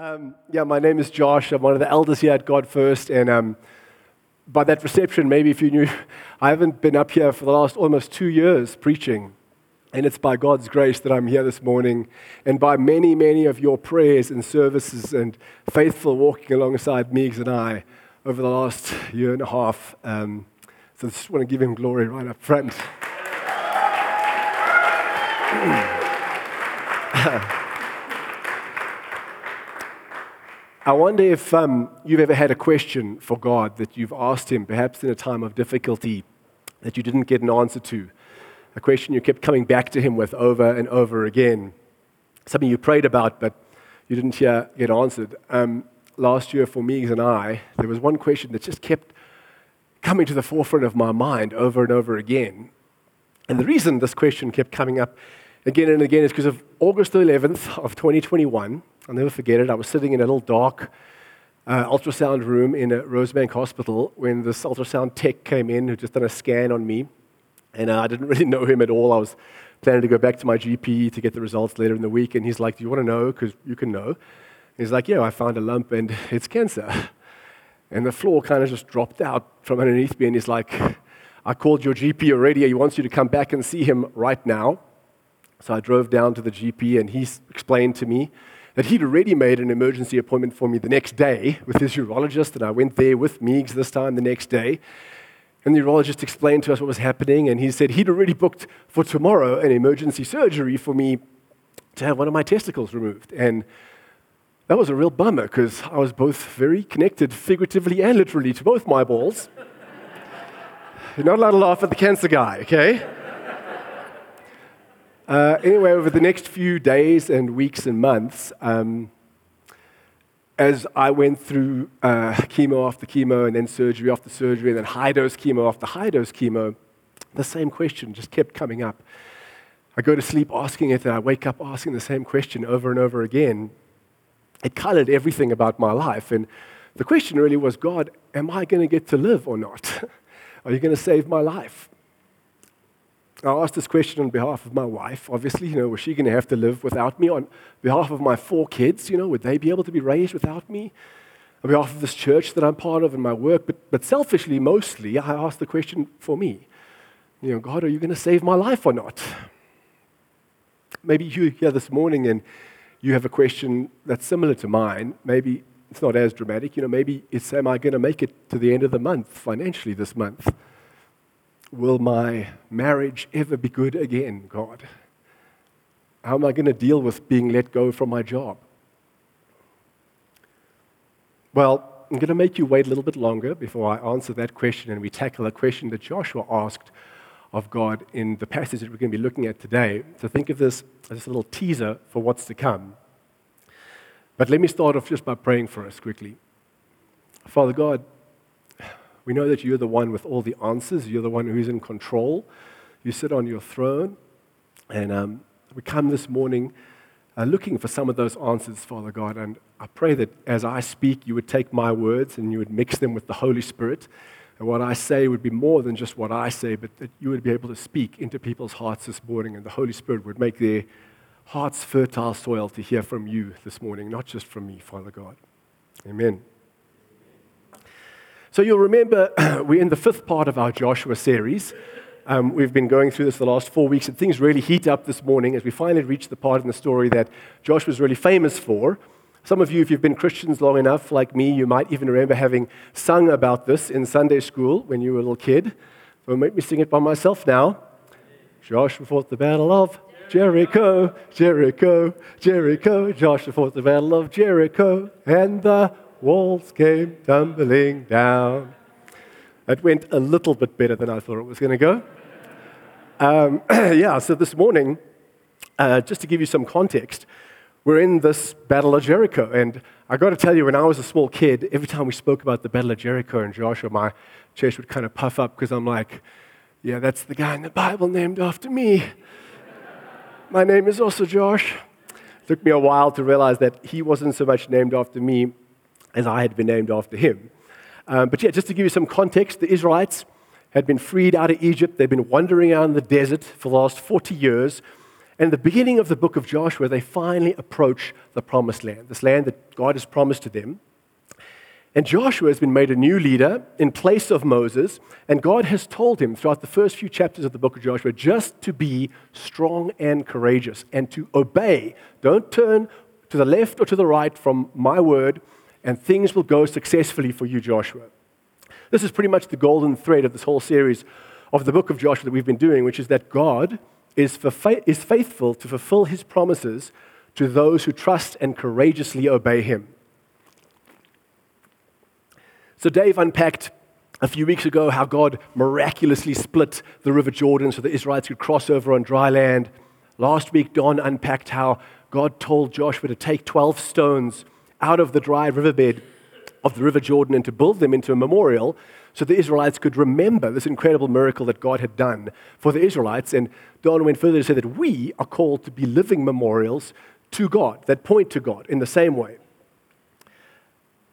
Um, yeah, my name is Josh. I'm one of the elders here at God First. And um, by that reception, maybe if you knew, I haven't been up here for the last almost two years preaching. And it's by God's grace that I'm here this morning, and by many, many of your prayers and services and faithful walking alongside Meeks and I over the last year and a half. Um, so I just want to give him glory right up front. I wonder if um, you've ever had a question for God that you've asked Him, perhaps in a time of difficulty, that you didn't get an answer to. A question you kept coming back to Him with over and over again. Something you prayed about, but you didn't hear get answered. Um, last year, for me and I, there was one question that just kept coming to the forefront of my mind over and over again. And the reason this question kept coming up again and again is because of August 11th of 2021. I'll never forget it. I was sitting in a little dark uh, ultrasound room in a Rosebank Hospital when this ultrasound tech came in who just done a scan on me. And uh, I didn't really know him at all. I was planning to go back to my GP to get the results later in the week. And he's like, Do you want to know? Because you can know. And he's like, Yeah, I found a lump and it's cancer. And the floor kind of just dropped out from underneath me. And he's like, I called your GP already. He wants you to come back and see him right now. So I drove down to the GP and he explained to me that he'd already made an emergency appointment for me the next day with his urologist, and I went there with Meeks this time the next day. And the urologist explained to us what was happening, and he said he'd already booked for tomorrow an emergency surgery for me to have one of my testicles removed. And that was a real bummer because I was both very connected, figuratively and literally, to both my balls. You're not allowed to laugh at the cancer guy, okay? Uh, anyway, over the next few days and weeks and months, um, as I went through uh, chemo after chemo and then surgery after surgery and then high dose chemo after high dose chemo, the same question just kept coming up. I go to sleep asking it, and I wake up asking the same question over and over again. It colored everything about my life. And the question really was God, am I going to get to live or not? Are you going to save my life? I asked this question on behalf of my wife. Obviously, you know, was she going to have to live without me? On behalf of my four kids, you know, would they be able to be raised without me? On behalf of this church that I'm part of and my work, but, but selfishly, mostly, I asked the question for me. You know, God, are you going to save my life or not? Maybe you're here this morning and you have a question that's similar to mine. Maybe it's not as dramatic. You know, maybe it's, am I going to make it to the end of the month financially this month? Will my marriage ever be good again, God? How am I going to deal with being let go from my job? Well, I'm going to make you wait a little bit longer before I answer that question and we tackle a question that Joshua asked of God in the passage that we're going to be looking at today. So think of this as a little teaser for what's to come. But let me start off just by praying for us quickly. Father God, we know that you're the one with all the answers. You're the one who's in control. You sit on your throne. And um, we come this morning uh, looking for some of those answers, Father God. And I pray that as I speak, you would take my words and you would mix them with the Holy Spirit. And what I say would be more than just what I say, but that you would be able to speak into people's hearts this morning. And the Holy Spirit would make their hearts fertile soil to hear from you this morning, not just from me, Father God. Amen. So you'll remember we're in the fifth part of our Joshua series. Um, we've been going through this the last four weeks, and things really heat up this morning as we finally reach the part in the story that Joshua was really famous for. Some of you, if you've been Christians long enough, like me, you might even remember having sung about this in Sunday school when you were a little kid. So make me sing it by myself now. Joshua fought the battle of Jericho, Jericho, Jericho. Joshua fought the battle of Jericho, and the walls came tumbling down. It went a little bit better than I thought it was going to go. Um, yeah, so this morning, uh, just to give you some context, we're in this Battle of Jericho. And I got to tell you, when I was a small kid, every time we spoke about the Battle of Jericho and Joshua, my chest would kind of puff up because I'm like, yeah, that's the guy in the Bible named after me. my name is also Josh. It took me a while to realize that he wasn't so much named after me as I had been named after him. Um, but yeah, just to give you some context, the Israelites had been freed out of Egypt. They'd been wandering around the desert for the last 40 years. And the beginning of the book of Joshua, they finally approach the promised land, this land that God has promised to them. And Joshua has been made a new leader in place of Moses, and God has told him throughout the first few chapters of the book of Joshua just to be strong and courageous and to obey. Don't turn to the left or to the right from my word, and things will go successfully for you, Joshua. This is pretty much the golden thread of this whole series of the book of Joshua that we've been doing, which is that God is, is faithful to fulfill his promises to those who trust and courageously obey him. So, Dave unpacked a few weeks ago how God miraculously split the River Jordan so the Israelites could cross over on dry land. Last week, Don unpacked how God told Joshua to take 12 stones out of the dry riverbed of the River Jordan and to build them into a memorial so the Israelites could remember this incredible miracle that God had done for the Israelites. And Don went further to say that we are called to be living memorials to God, that point to God in the same way.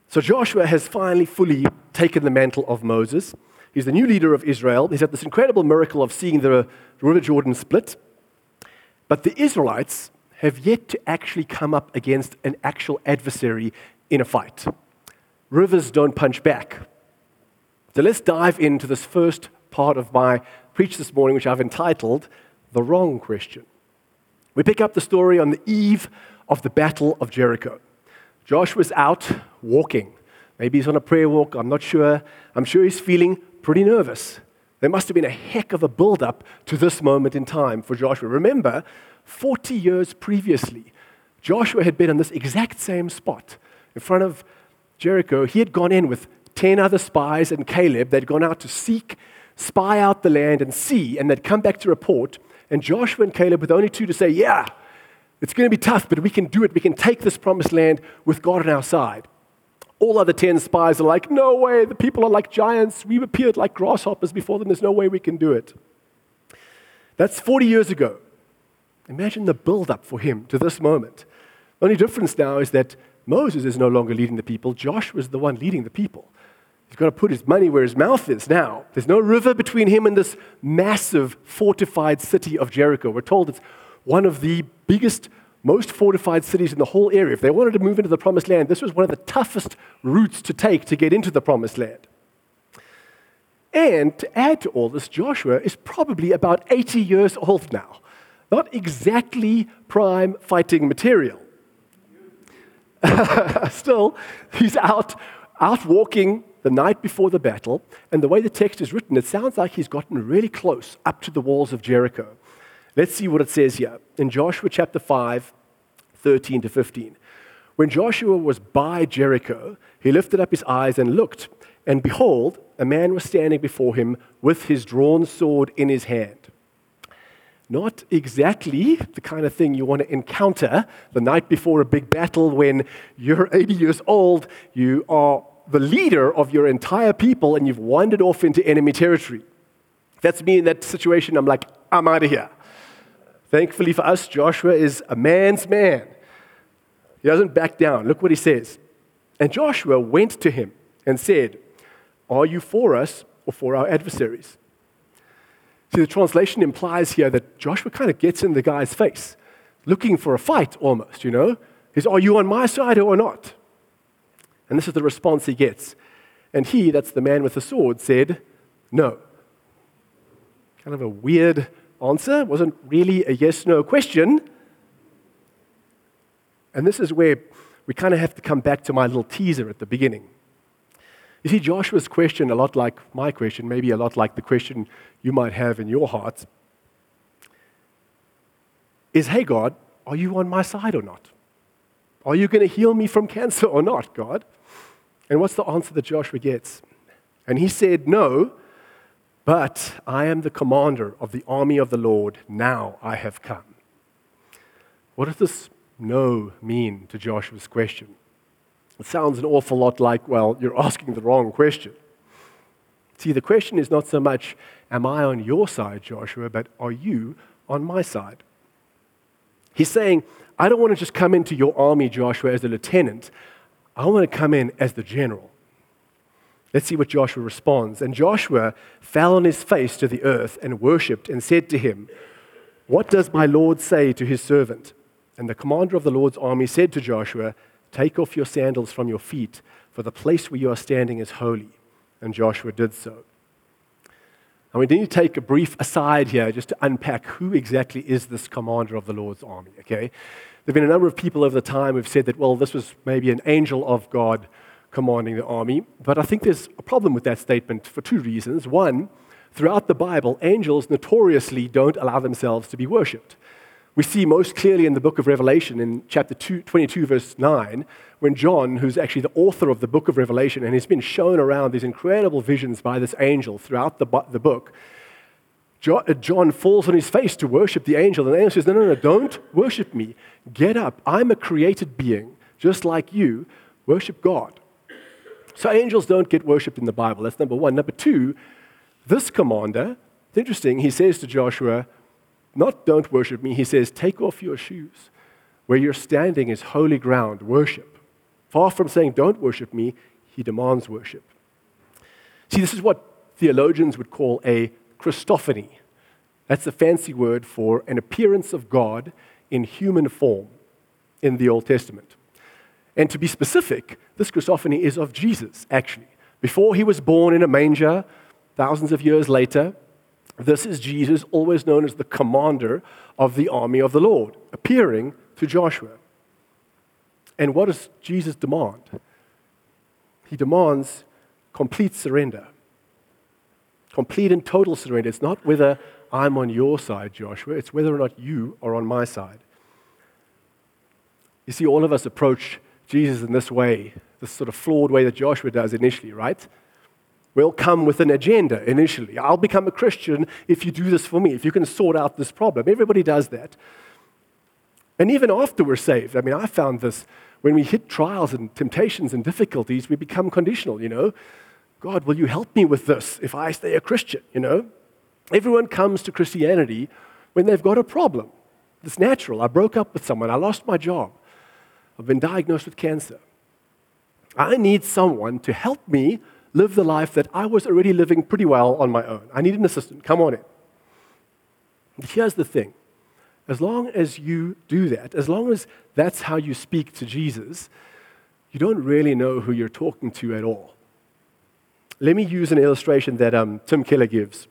So Joshua has finally fully taken the mantle of Moses. He's the new leader of Israel. He's had this incredible miracle of seeing the River Jordan split. But the Israelites have yet to actually come up against an actual adversary in a fight. Rivers don't punch back. So let's dive into this first part of my preach this morning, which I've entitled The Wrong Question. We pick up the story on the eve of the Battle of Jericho. Joshua's out walking. Maybe he's on a prayer walk, I'm not sure. I'm sure he's feeling pretty nervous. There must have been a heck of a build up to this moment in time for Joshua. Remember, 40 years previously, Joshua had been in this exact same spot in front of Jericho. He had gone in with 10 other spies and Caleb. They'd gone out to seek, spy out the land, and see, and they'd come back to report. And Joshua and Caleb were the only two to say, Yeah, it's going to be tough, but we can do it. We can take this promised land with God on our side. All other 10 spies are like, No way, the people are like giants. We've appeared like grasshoppers before them. There's no way we can do it. That's 40 years ago. Imagine the build up for him to this moment. The only difference now is that Moses is no longer leading the people, Joshua is the one leading the people. He's got to put his money where his mouth is now. There's no river between him and this massive fortified city of Jericho. We're told it's one of the biggest, most fortified cities in the whole area. If they wanted to move into the promised land, this was one of the toughest routes to take to get into the promised land. And to add to all this, Joshua is probably about 80 years old now. Not exactly prime fighting material. Still, he's out, out walking the night before the battle, and the way the text is written, it sounds like he's gotten really close up to the walls of Jericho. Let's see what it says here in Joshua chapter 5, 13 to 15. When Joshua was by Jericho, he lifted up his eyes and looked, and behold, a man was standing before him with his drawn sword in his hand. Not exactly the kind of thing you want to encounter the night before a big battle when you're 80 years old, you are the leader of your entire people, and you've wandered off into enemy territory. That's me in that situation, I'm like, I'm out of here. Thankfully for us, Joshua is a man's man. He doesn't back down. Look what he says. And Joshua went to him and said, Are you for us or for our adversaries? See, the translation implies here that Joshua kind of gets in the guy's face, looking for a fight almost, you know? He's, Are you on my side or not? And this is the response he gets. And he, that's the man with the sword, said, No. Kind of a weird answer. Wasn't really a yes no question. And this is where we kind of have to come back to my little teaser at the beginning. You see, Joshua's question, a lot like my question, maybe a lot like the question you might have in your heart, is Hey, God, are you on my side or not? Are you going to heal me from cancer or not, God? And what's the answer that Joshua gets? And he said, No, but I am the commander of the army of the Lord. Now I have come. What does this no mean to Joshua's question? It sounds an awful lot like, well, you're asking the wrong question. See, the question is not so much, am I on your side, Joshua, but are you on my side? He's saying, I don't want to just come into your army, Joshua, as a lieutenant. I want to come in as the general. Let's see what Joshua responds. And Joshua fell on his face to the earth and worshipped and said to him, What does my Lord say to his servant? And the commander of the Lord's army said to Joshua, Take off your sandals from your feet, for the place where you are standing is holy. And Joshua did so. And we need to take a brief aside here just to unpack who exactly is this commander of the Lord's army, okay? There have been a number of people over the time who've said that, well, this was maybe an angel of God commanding the army. But I think there's a problem with that statement for two reasons. One, throughout the Bible, angels notoriously don't allow themselves to be worshipped. We see most clearly in the book of Revelation, in chapter 2, 22, verse 9, when John, who's actually the author of the book of Revelation, and he's been shown around these incredible visions by this angel throughout the, the book, uh, John falls on his face to worship the angel. And the angel says, No, no, no, don't worship me. Get up. I'm a created being, just like you. Worship God. So angels don't get worshipped in the Bible. That's number one. Number two, this commander, it's interesting, he says to Joshua, not don't worship me, he says, take off your shoes. Where you're standing is holy ground, worship. Far from saying, don't worship me, he demands worship. See, this is what theologians would call a Christophany. That's a fancy word for an appearance of God in human form in the Old Testament. And to be specific, this Christophany is of Jesus, actually. Before he was born in a manger, thousands of years later, this is Jesus, always known as the commander of the army of the Lord, appearing to Joshua. And what does Jesus demand? He demands complete surrender. Complete and total surrender. It's not whether I'm on your side, Joshua, it's whether or not you are on my side. You see, all of us approach Jesus in this way, this sort of flawed way that Joshua does initially, right? We'll come with an agenda initially. I'll become a Christian if you do this for me, if you can sort out this problem. Everybody does that. And even after we're saved, I mean, I found this when we hit trials and temptations and difficulties, we become conditional, you know. God, will you help me with this if I stay a Christian, you know? Everyone comes to Christianity when they've got a problem. It's natural. I broke up with someone, I lost my job. I've been diagnosed with cancer. I need someone to help me live the life that I was already living pretty well on my own. I need an assistant. Come on in. Here's the thing as long as you do that, as long as that's how you speak to Jesus, you don't really know who you're talking to at all. Let me use an illustration that um, Tim Keller gives.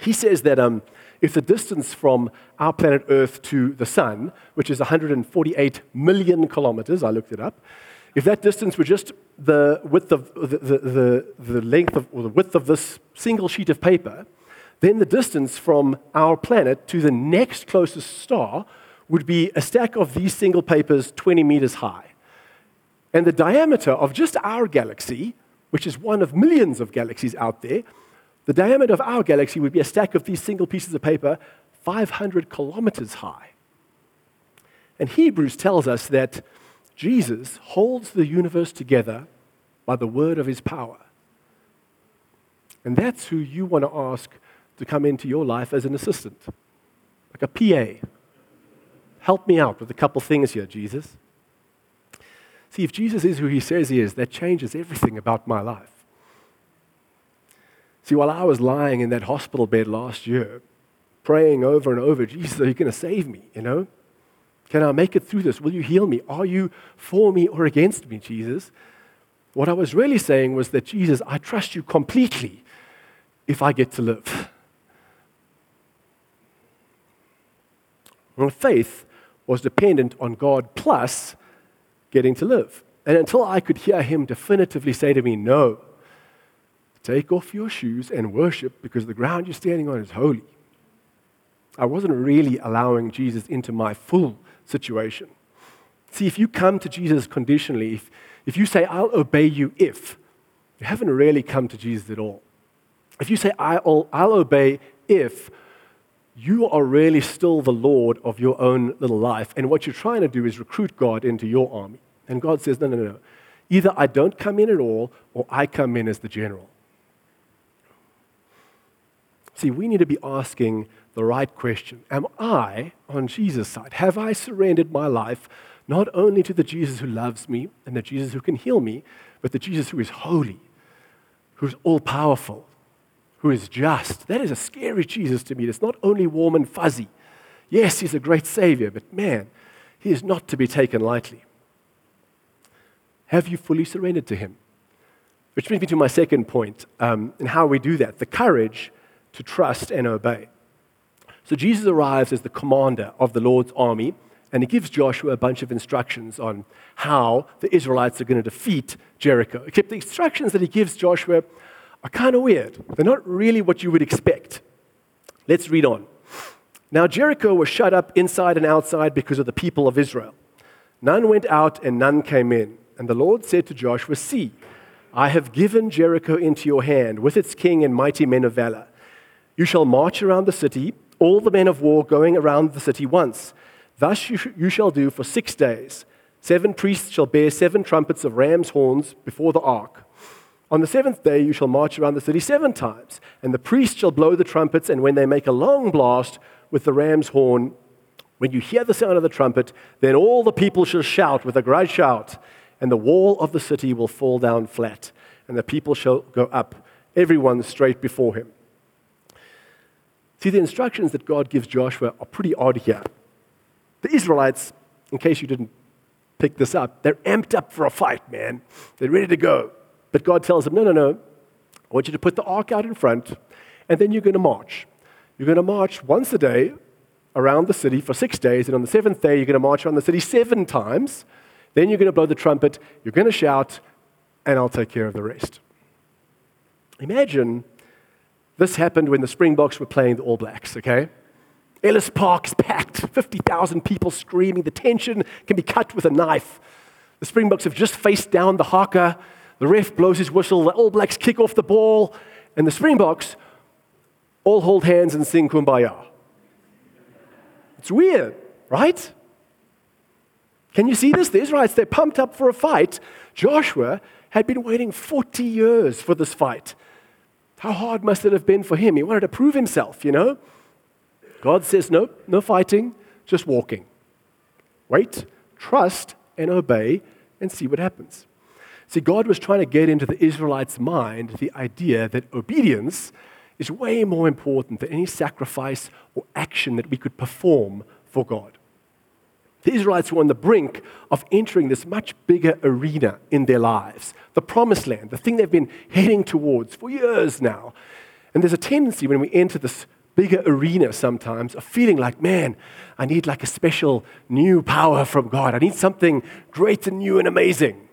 He says that um, if the distance from our planet Earth to the sun, which is 148 million kilometers, I looked it up, if that distance were just the width of the, the, the, length of, or the width of this single sheet of paper, then the distance from our planet to the next closest star would be a stack of these single papers 20 meters high. And the diameter of just our galaxy, which is one of millions of galaxies out there, the diameter of our galaxy would be a stack of these single pieces of paper 500 kilometers high. And Hebrews tells us that Jesus holds the universe together by the word of his power. And that's who you want to ask to come into your life as an assistant, like a PA. Help me out with a couple things here, Jesus. See, if Jesus is who he says he is, that changes everything about my life. See, while I was lying in that hospital bed last year, praying over and over, Jesus, are you going to save me? You know? Can I make it through this? Will you heal me? Are you for me or against me, Jesus? What I was really saying was that, Jesus, I trust you completely if I get to live. My faith was dependent on God plus getting to live. And until I could hear him definitively say to me, No, Take off your shoes and worship because the ground you're standing on is holy. I wasn't really allowing Jesus into my full situation. See, if you come to Jesus conditionally, if, if you say, I'll obey you if, you haven't really come to Jesus at all. If you say, I'll, I'll obey if, you are really still the Lord of your own little life. And what you're trying to do is recruit God into your army. And God says, no, no, no. Either I don't come in at all, or I come in as the general. See, we need to be asking the right question Am I on Jesus' side? Have I surrendered my life not only to the Jesus who loves me and the Jesus who can heal me, but the Jesus who is holy, who's all powerful, who is just? That is a scary Jesus to me. It's not only warm and fuzzy, Yes, he's a great savior, but man, he is not to be taken lightly. Have you fully surrendered to him? Which brings me to my second point um, and how we do that the courage to trust and obey. So Jesus arrives as the commander of the Lord's army, and he gives Joshua a bunch of instructions on how the Israelites are going to defeat Jericho. Except the instructions that he gives Joshua are kind of weird. They're not really what you would expect. Let's read on. Now, Jericho was shut up inside and outside because of the people of Israel. None went out and none came in. And the Lord said to Joshua, See, I have given Jericho into your hand with its king and mighty men of valor. You shall march around the city, all the men of war going around the city once. Thus you, sh- you shall do for six days. Seven priests shall bear seven trumpets of ram's horns before the ark. On the seventh day you shall march around the city seven times, and the priests shall blow the trumpets, and when they make a long blast with the ram's horn, when you hear the sound of the trumpet, then all the people shall shout with a great shout, and the wall of the city will fall down flat, and the people shall go up, everyone straight before him. See, the instructions that God gives Joshua are pretty odd here. The Israelites, in case you didn't pick this up, they're amped up for a fight, man. They're ready to go. But God tells them, no, no, no. I want you to put the ark out in front, and then you're going to march. You're going to march once a day around the city for six days, and on the seventh day, you're going to march around the city seven times. Then you're going to blow the trumpet, you're going to shout, and I'll take care of the rest. Imagine this happened when the Springboks were playing the All Blacks, okay? Ellis Park's packed, 50,000 people screaming. The tension can be cut with a knife. The Springboks have just faced down the haka. The ref blows his whistle. The All Blacks kick off the ball. And the Springboks all hold hands and sing kumbaya. It's weird, right? Can you see this? The Israelites, they're pumped up for a fight. Joshua had been waiting 40 years for this fight. How hard must it have been for him? He wanted to prove himself, you know? God says, no, no fighting, just walking. Wait, trust, and obey, and see what happens. See, God was trying to get into the Israelites' mind the idea that obedience is way more important than any sacrifice or action that we could perform for God. The Israelites were on the brink of entering this much bigger arena in their lives, the promised land, the thing they've been heading towards for years now. And there's a tendency when we enter this bigger arena sometimes of feeling like, man, I need like a special new power from God. I need something great and new and amazing.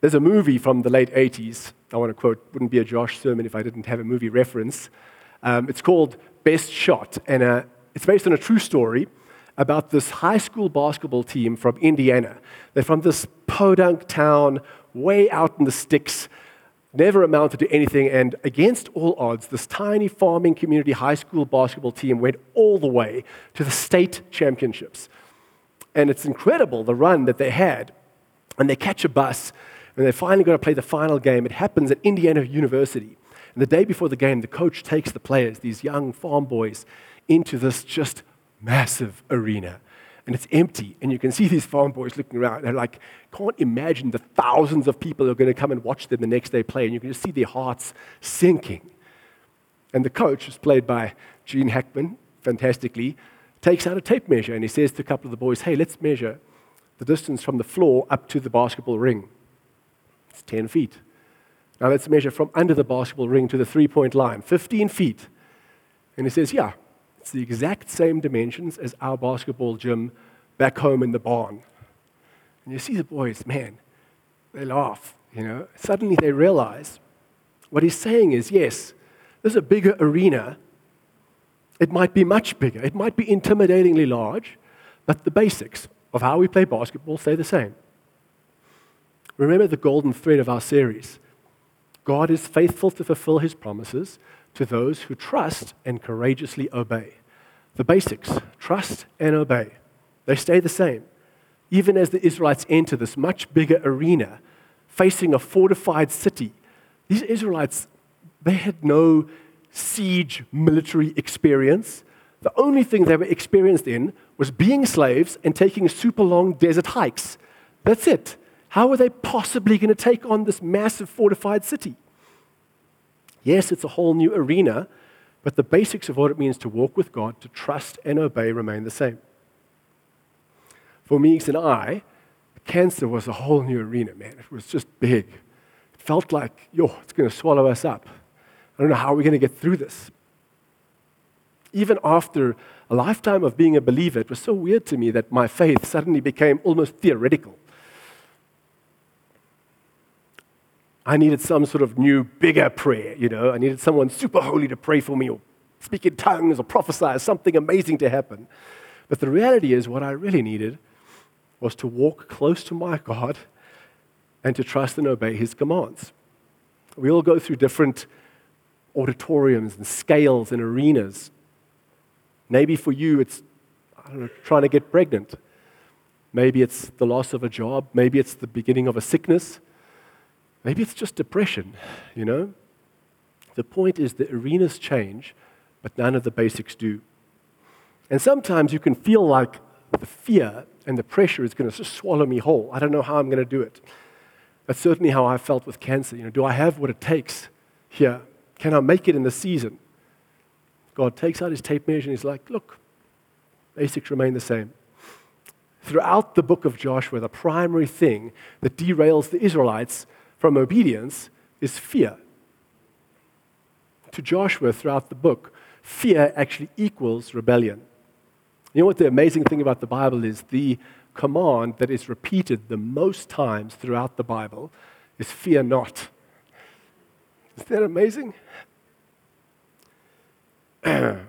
There's a movie from the late 80s. I want to quote, wouldn't be a Josh sermon if I didn't have a movie reference. Um, it's called Best Shot, and uh, it's based on a true story about this high school basketball team from Indiana. They're from this podunk town way out in the sticks never amounted to anything, and against all odds, this tiny farming community high school basketball team went all the way to the state championships. And it's incredible the run that they had. And they catch a bus, and they're finally going to play the final game. It happens at Indiana University. And the day before the game, the coach takes the players, these young farm boys, into this just massive arena and it's empty. And you can see these farm boys looking around. They're like, can't imagine the thousands of people who are going to come and watch them the next day play. And you can just see their hearts sinking. And the coach, who's played by Gene Hackman fantastically, takes out a tape measure and he says to a couple of the boys, hey, let's measure the distance from the floor up to the basketball ring. It's 10 feet. Now let's measure from under the basketball ring to the three point line, 15 feet. And he says, yeah, it's the exact same dimensions as our basketball gym back home in the barn. And you see the boys, man, they laugh, you know. Suddenly they realize what he's saying is yes, there's a bigger arena. It might be much bigger, it might be intimidatingly large, but the basics of how we play basketball stay the same. Remember the golden thread of our series God is faithful to fulfill his promises to those who trust and courageously obey. The basics trust and obey. They stay the same. Even as the Israelites enter this much bigger arena, facing a fortified city, these Israelites, they had no siege military experience. The only thing they were experienced in was being slaves and taking super long desert hikes. That's it. How were they possibly going to take on this massive fortified city? Yes, it's a whole new arena, but the basics of what it means to walk with God, to trust and obey, remain the same. For Meeks and I, cancer was a whole new arena, man. It was just big. It felt like, yo, it's going to swallow us up. I don't know how we're going to get through this. Even after a lifetime of being a believer, it was so weird to me that my faith suddenly became almost theoretical. I needed some sort of new, bigger prayer, you know. I needed someone super holy to pray for me or speak in tongues or prophesy something amazing to happen. But the reality is, what I really needed was to walk close to my God and to trust and obey his commands. We all go through different auditoriums and scales and arenas. Maybe for you, it's I don't know, trying to get pregnant. Maybe it's the loss of a job. Maybe it's the beginning of a sickness. Maybe it's just depression, you know? The point is the arenas change, but none of the basics do. And sometimes you can feel like the fear and the pressure is going to swallow me whole. I don't know how I'm going to do it. That's certainly how I felt with cancer. You know, do I have what it takes here? Can I make it in the season? God takes out his tape measure and he's like, look, basics remain the same. Throughout the book of Joshua, the primary thing that derails the Israelites from obedience is fear. To Joshua, throughout the book, fear actually equals rebellion. You know what the amazing thing about the Bible is? The command that is repeated the most times throughout the Bible is fear not. Isn't that amazing?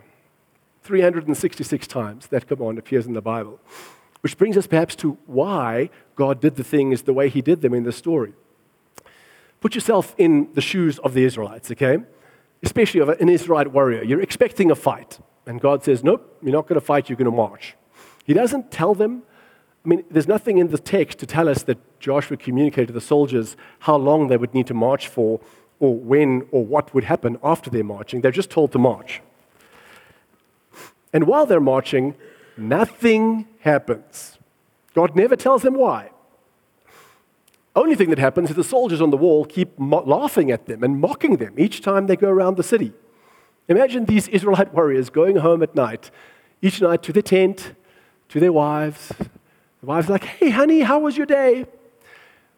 366 times that command appears in the Bible, which brings us perhaps to why God did the things the way He did them in the story. Put yourself in the shoes of the Israelites, okay? Especially of an Israelite warrior. You're expecting a fight. And God says, Nope, you're not going to fight, you're going to march. He doesn't tell them. I mean, there's nothing in the text to tell us that Joshua communicated to the soldiers how long they would need to march for, or when, or what would happen after their marching. They're just told to march. And while they're marching, nothing happens. God never tells them why. Only thing that happens is the soldiers on the wall keep mo- laughing at them and mocking them each time they go around the city. Imagine these Israelite warriors going home at night, each night to their tent, to their wives. The wives like, hey, honey, how was your day?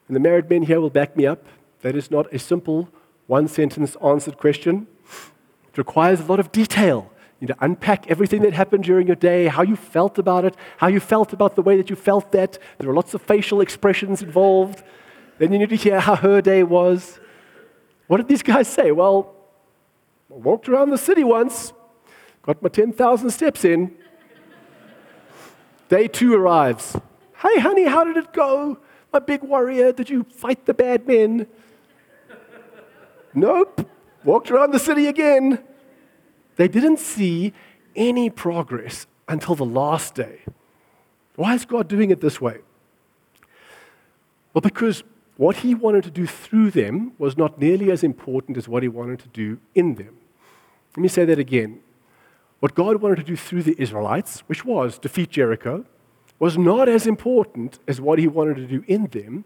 And the married men here will back me up. That is not a simple one sentence answered question. It requires a lot of detail. You need to unpack everything that happened during your day, how you felt about it, how you felt about the way that you felt that. There are lots of facial expressions involved. Then you need to hear how her day was. What did these guys say? Well, I walked around the city once, got my 10,000 steps in. Day two arrives. Hey, honey, how did it go? My big warrior, did you fight the bad men? nope. Walked around the city again. They didn't see any progress until the last day. Why is God doing it this way? Well, because what he wanted to do through them was not nearly as important as what he wanted to do in them. Let me say that again. What God wanted to do through the Israelites, which was defeat Jericho, was not as important as what he wanted to do in them,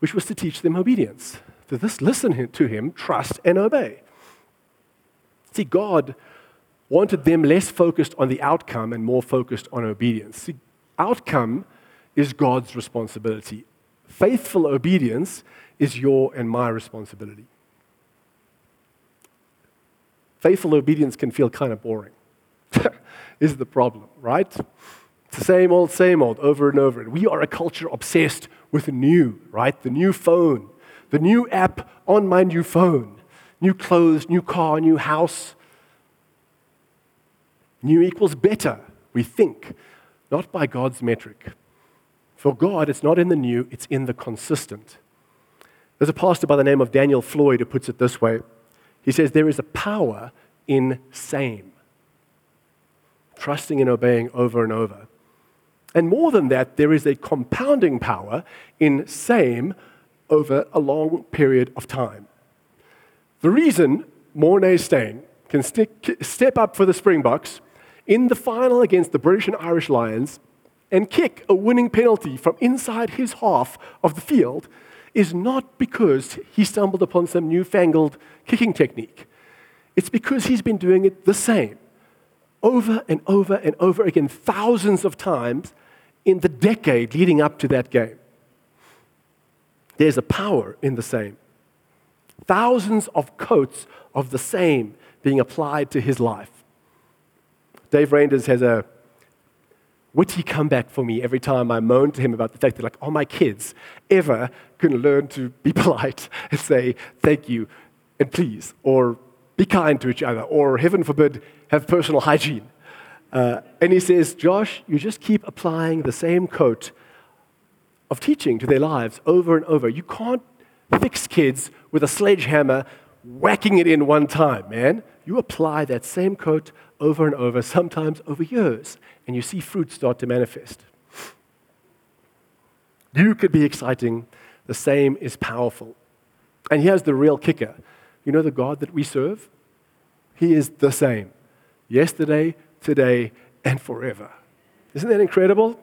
which was to teach them obedience. To this, listen to him, trust, and obey. See, God wanted them less focused on the outcome and more focused on obedience. See, outcome is God's responsibility. Faithful obedience is your and my responsibility faithful obedience can feel kind of boring, is the problem, right? It's the same old, same old, over and over. And we are a culture obsessed with the new, right? The new phone, the new app on my new phone, new clothes, new car, new house. New equals better, we think, not by God's metric. For God, it's not in the new, it's in the consistent. There's a pastor by the name of Daniel Floyd who puts it this way he says there is a power in same, trusting and obeying over and over. And more than that, there is a compounding power in same over a long period of time. The reason Morné Steyn can stick, step up for the Springboks in the final against the British and Irish Lions and kick a winning penalty from inside his half of the field is not because he stumbled upon some newfangled kicking technique. It's because he's been doing it the same over and over and over again, thousands of times in the decade leading up to that game. There's a power in the same. Thousands of coats of the same being applied to his life. Dave Reinders has a witty comeback for me every time I moan to him about the fact that, like, all my kids ever can learn to be polite and say thank you and please, or be kind to each other, or heaven forbid, have personal hygiene. Uh, and he says, Josh, you just keep applying the same coat of teaching to their lives over and over. You can't fix kids with a sledgehammer, whacking it in one time, man. You apply that same coat over and over, sometimes over years, and you see fruit start to manifest. You could be exciting. The same is powerful. And here's the real kicker you know the God that we serve? He is the same yesterday, today, and forever. Isn't that incredible?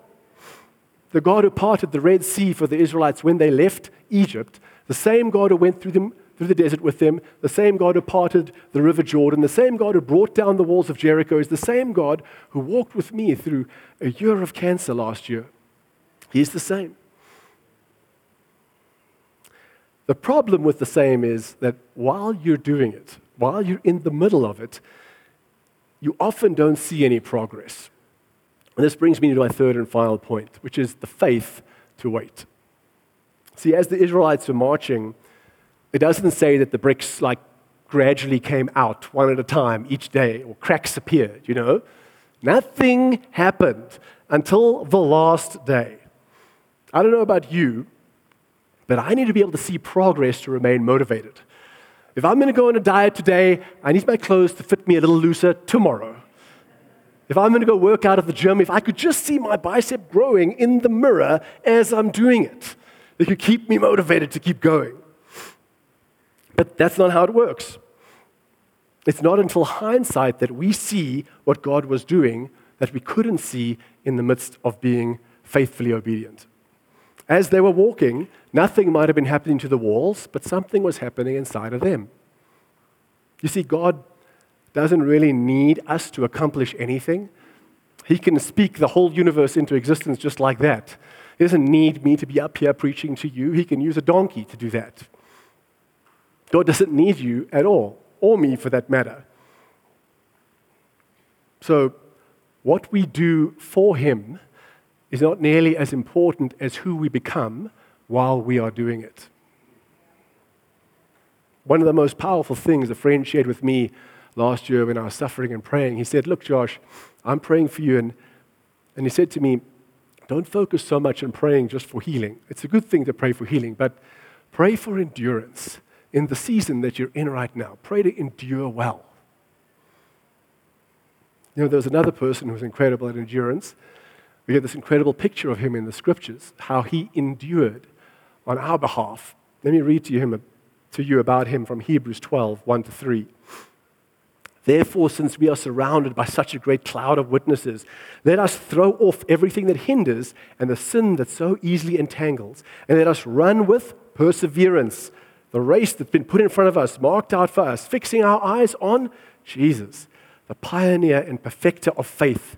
The God who parted the Red Sea for the Israelites when they left Egypt, the same God who went through, them, through the desert with them, the same God who parted the River Jordan, the same God who brought down the walls of Jericho, is the same God who walked with me through a year of cancer last year. He's the same. The problem with the same is that while you're doing it, while you're in the middle of it, you often don't see any progress. And this brings me to my third and final point, which is the faith to wait. See, as the Israelites were marching, it doesn't say that the bricks like gradually came out one at a time each day or cracks appeared, you know. Nothing happened until the last day. I don't know about you, but I need to be able to see progress to remain motivated. If I'm going to go on a diet today, I need my clothes to fit me a little looser tomorrow. If I'm going to go work out at the gym, if I could just see my bicep growing in the mirror as I'm doing it, it could keep me motivated to keep going. But that's not how it works. It's not until hindsight that we see what God was doing that we couldn't see in the midst of being faithfully obedient. As they were walking, nothing might have been happening to the walls, but something was happening inside of them. You see, God doesn't really need us to accomplish anything. He can speak the whole universe into existence just like that. He doesn't need me to be up here preaching to you. He can use a donkey to do that. God doesn't need you at all, or me for that matter. So, what we do for Him is not nearly as important as who we become while we are doing it. One of the most powerful things a friend shared with me last year when I was suffering and praying, he said, Look, Josh, I'm praying for you. And, and he said to me, Don't focus so much on praying just for healing. It's a good thing to pray for healing, but pray for endurance in the season that you're in right now. Pray to endure well. You know, there was another person who was incredible at endurance. We get this incredible picture of him in the scriptures, how he endured on our behalf. Let me read to him, to you about him from Hebrews 12 1 to 3. Therefore, since we are surrounded by such a great cloud of witnesses, let us throw off everything that hinders and the sin that so easily entangles, and let us run with perseverance the race that's been put in front of us, marked out for us, fixing our eyes on Jesus, the pioneer and perfecter of faith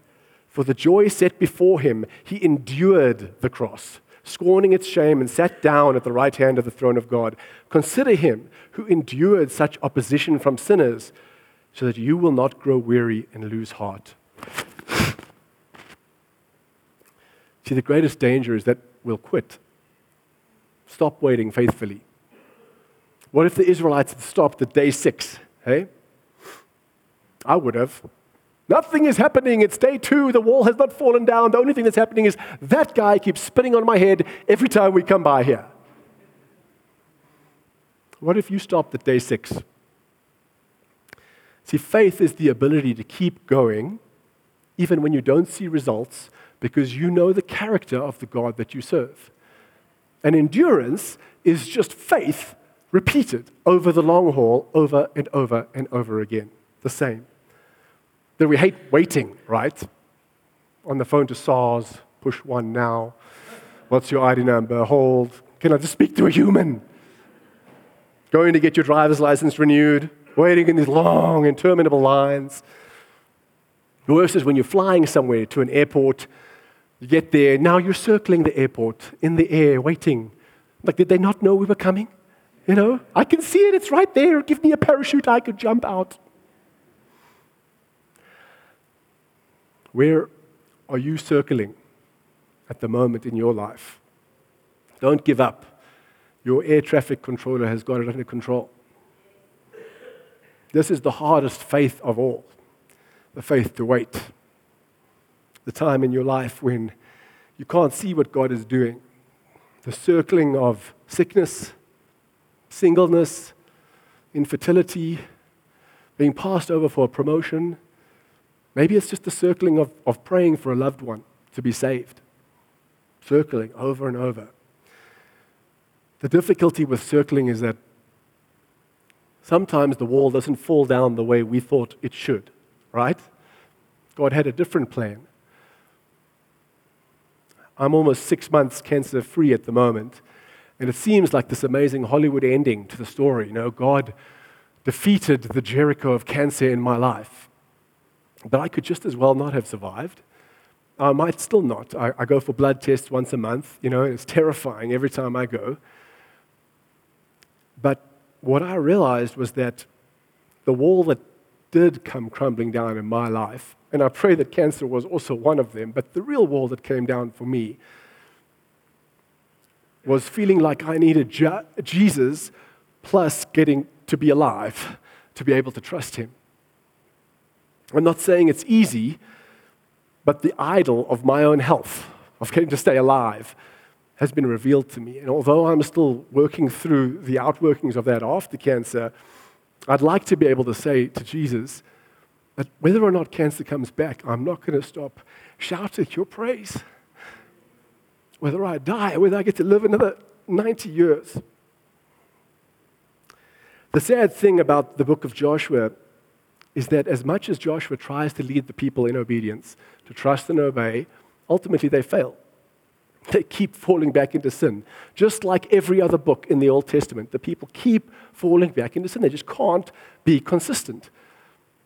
for the joy set before him, he endured the cross, scorning its shame, and sat down at the right hand of the throne of God. Consider him who endured such opposition from sinners, so that you will not grow weary and lose heart. See, the greatest danger is that we'll quit. Stop waiting faithfully. What if the Israelites had stopped at day six? Hey? I would have. Nothing is happening. It's day two. The wall has not fallen down. The only thing that's happening is that guy keeps spitting on my head every time we come by here. What if you stopped at day six? See, faith is the ability to keep going even when you don't see results because you know the character of the God that you serve. And endurance is just faith repeated over the long haul, over and over and over again. The same that we hate waiting, right? On the phone to SARS, push one now. What's your ID number? Hold. Can I just speak to a human? Going to get your driver's license renewed. waiting in these long, interminable lines. The worst is when you're flying somewhere to an airport, you get there, now you're circling the airport in the air, waiting. Like, did they not know we were coming? You know, I can see it, it's right there. Give me a parachute, I could jump out. Where are you circling at the moment in your life? Don't give up. Your air traffic controller has got it under control. This is the hardest faith of all the faith to wait. The time in your life when you can't see what God is doing. The circling of sickness, singleness, infertility, being passed over for a promotion. Maybe it's just the circling of, of praying for a loved one to be saved. Circling over and over. The difficulty with circling is that sometimes the wall doesn't fall down the way we thought it should, right? God had a different plan. I'm almost six months cancer free at the moment, and it seems like this amazing Hollywood ending to the story. You know, God defeated the Jericho of cancer in my life. But I could just as well not have survived. Um, I might still not. I, I go for blood tests once a month, you know, it's terrifying every time I go. But what I realized was that the wall that did come crumbling down in my life, and I pray that cancer was also one of them, but the real wall that came down for me was feeling like I needed Jesus plus getting to be alive to be able to trust Him. I'm not saying it's easy, but the idol of my own health, of getting to stay alive, has been revealed to me. And although I'm still working through the outworkings of that after cancer, I'd like to be able to say to Jesus that whether or not cancer comes back, I'm not going to stop shouting your praise. Whether I die, or whether I get to live another 90 years. The sad thing about the book of Joshua is that as much as Joshua tries to lead the people in obedience, to trust and obey, ultimately they fail. They keep falling back into sin. Just like every other book in the Old Testament, the people keep falling back into sin. They just can't be consistent.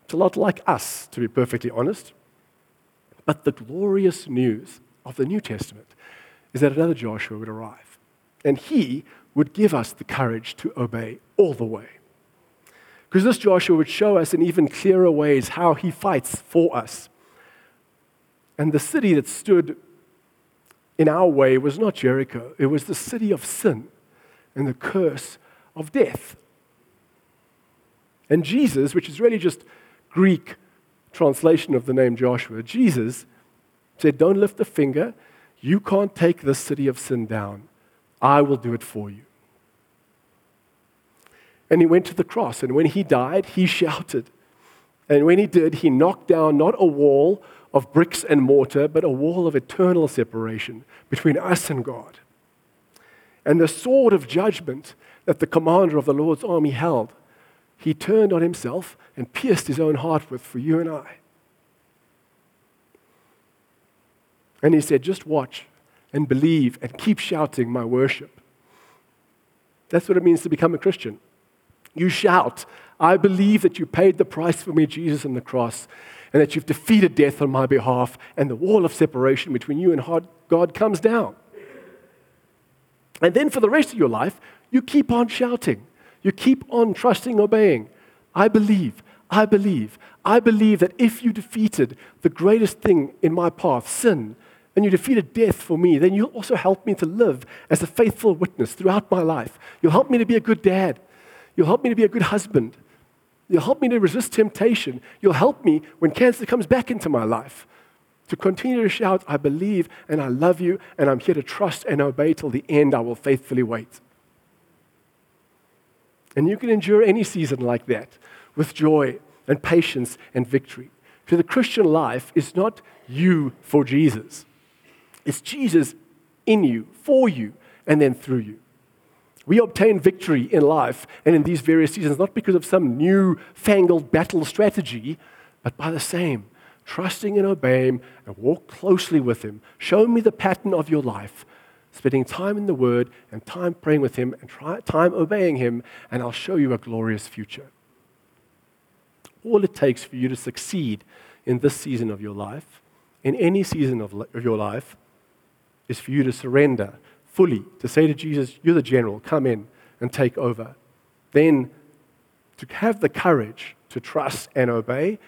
It's a lot like us, to be perfectly honest. But the glorious news of the New Testament is that another Joshua would arrive, and he would give us the courage to obey all the way. Because this Joshua would show us in even clearer ways how he fights for us. And the city that stood in our way was not Jericho, it was the city of sin and the curse of death. And Jesus, which is really just Greek translation of the name Joshua, Jesus said, Don't lift a finger. You can't take this city of sin down. I will do it for you. And he went to the cross, and when he died, he shouted. And when he did, he knocked down not a wall of bricks and mortar, but a wall of eternal separation between us and God. And the sword of judgment that the commander of the Lord's army held, he turned on himself and pierced his own heart with for you and I. And he said, Just watch and believe and keep shouting my worship. That's what it means to become a Christian. You shout, I believe that you paid the price for me, Jesus, on the cross, and that you've defeated death on my behalf, and the wall of separation between you and God comes down. And then for the rest of your life, you keep on shouting. You keep on trusting, obeying. I believe, I believe, I believe that if you defeated the greatest thing in my path, sin, and you defeated death for me, then you'll also help me to live as a faithful witness throughout my life. You'll help me to be a good dad. You'll help me to be a good husband. You'll help me to resist temptation. You'll help me when cancer comes back into my life to continue to shout, I believe and I love you, and I'm here to trust and obey till the end. I will faithfully wait. And you can endure any season like that with joy and patience and victory. So the Christian life is not you for Jesus, it's Jesus in you, for you, and then through you. We obtain victory in life and in these various seasons not because of some new fangled battle strategy, but by the same trusting and obeying and walk closely with Him. Show me the pattern of your life, spending time in the Word and time praying with Him and try, time obeying Him, and I'll show you a glorious future. All it takes for you to succeed in this season of your life, in any season of, of your life, is for you to surrender fully, to say to Jesus, You're the general, come in and take over. Then to have the courage to trust and obey,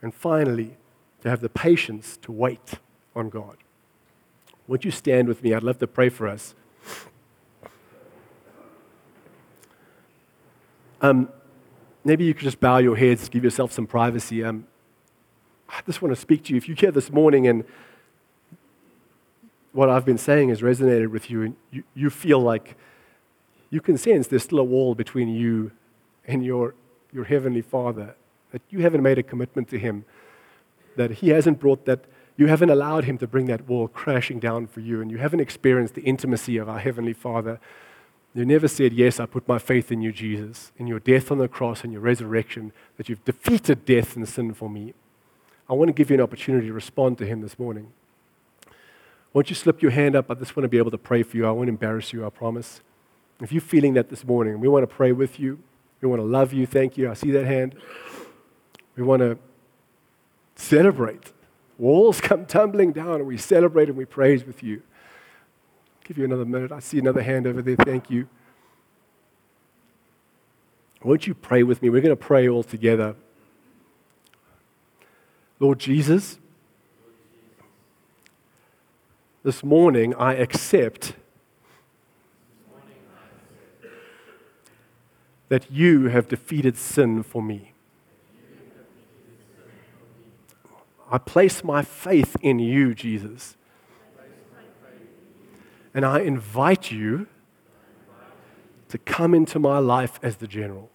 and finally, to have the patience to wait on God. Would you stand with me? I'd love to pray for us. Um, maybe you could just bow your heads, give yourself some privacy. Um, I just want to speak to you. If you here this morning and what I've been saying has resonated with you, and you, you feel like you can sense there's still a wall between you and your, your Heavenly Father, that you haven't made a commitment to Him, that He hasn't brought that, you haven't allowed Him to bring that wall crashing down for you, and you haven't experienced the intimacy of our Heavenly Father you never said, Yes, I put my faith in you, Jesus, in your death on the cross and your resurrection, that you've defeated death and sin for me. I want to give you an opportunity to respond to him this morning. Won't you slip your hand up? I just want to be able to pray for you. I won't embarrass you, I promise. If you're feeling that this morning, we want to pray with you. We want to love you. Thank you. I see that hand. We want to celebrate. Walls come tumbling down, and we celebrate and we praise with you give you another minute. I see another hand over there. Thank you. Won't you pray with me? We're going to pray all together. Lord Jesus, this morning I accept that you have defeated sin for me. I place my faith in you, Jesus. And I invite you to come into my life as the general.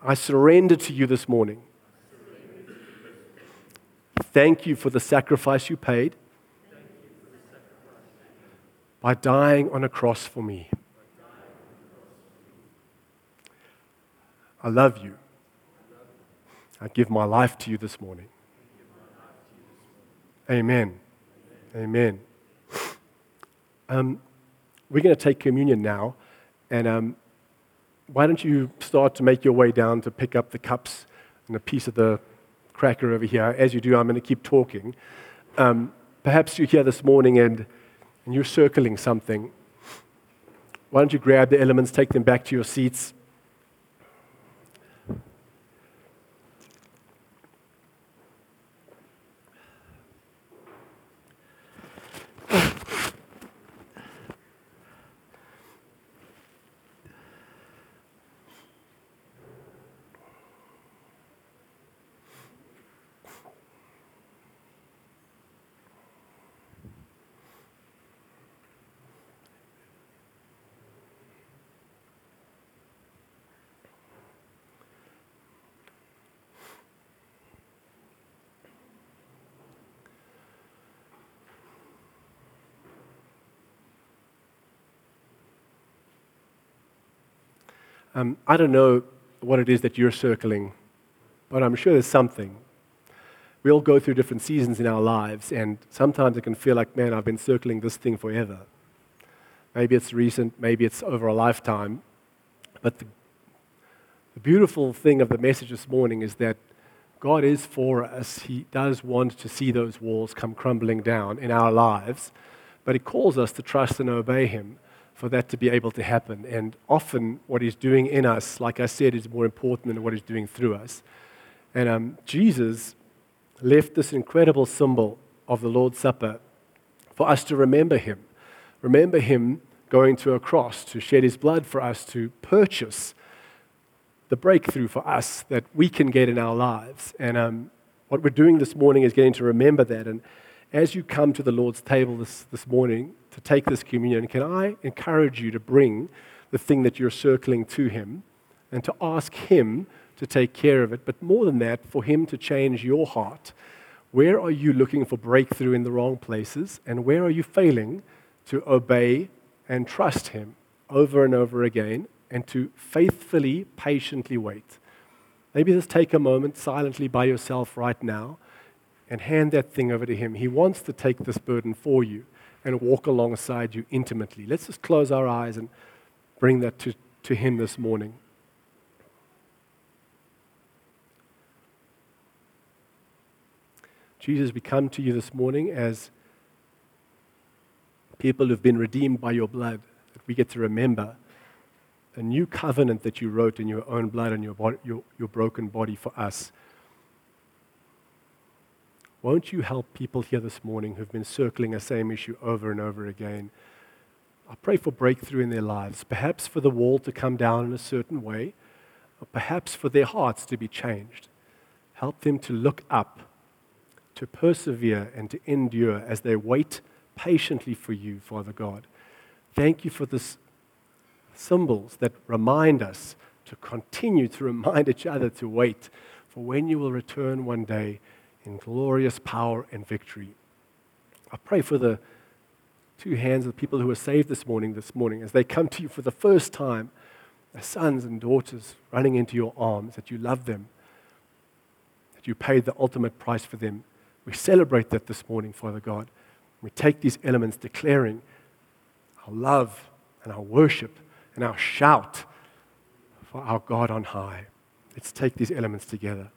I surrender to you this morning. Thank you for the sacrifice you paid by dying on a cross for me. I love you. I give my life to you this morning. Amen. Amen. Um, we're going to take communion now, and um, why don't you start to make your way down to pick up the cups and a piece of the cracker over here? As you do, I'm going to keep talking. Um, perhaps you're here this morning and, and you're circling something. Why don't you grab the elements, take them back to your seats? Um, I don't know what it is that you're circling, but I'm sure there's something. We all go through different seasons in our lives, and sometimes it can feel like, man, I've been circling this thing forever. Maybe it's recent, maybe it's over a lifetime. But the, the beautiful thing of the message this morning is that God is for us. He does want to see those walls come crumbling down in our lives, but He calls us to trust and obey Him for that to be able to happen. And often, what He's doing in us, like I said, is more important than what He's doing through us. And um, Jesus left this incredible symbol of the Lord's Supper for us to remember Him. Remember Him going to a cross to shed His blood for us to purchase the breakthrough for us that we can get in our lives. And um, what we're doing this morning is getting to remember that. And as you come to the Lord's table this, this morning, to take this communion, can I encourage you to bring the thing that you're circling to Him and to ask Him to take care of it? But more than that, for Him to change your heart. Where are you looking for breakthrough in the wrong places? And where are you failing to obey and trust Him over and over again and to faithfully, patiently wait? Maybe just take a moment silently by yourself right now and hand that thing over to Him. He wants to take this burden for you and walk alongside you intimately. Let's just close our eyes and bring that to, to Him this morning. Jesus, we come to you this morning as people who've been redeemed by your blood, that we get to remember a new covenant that you wrote in your own blood and your, your, your broken body for us. Won't you help people here this morning who've been circling a same issue over and over again? I pray for breakthrough in their lives, perhaps for the wall to come down in a certain way, or perhaps for their hearts to be changed. Help them to look up, to persevere, and to endure as they wait patiently for you, Father God. Thank you for this symbols that remind us to continue to remind each other to wait for when you will return one day in glorious power and victory. I pray for the two hands of the people who are saved this morning, this morning, as they come to you for the first time, their sons and daughters running into your arms, that you love them, that you paid the ultimate price for them. We celebrate that this morning, Father God. We take these elements declaring our love and our worship and our shout for our God on high. Let's take these elements together.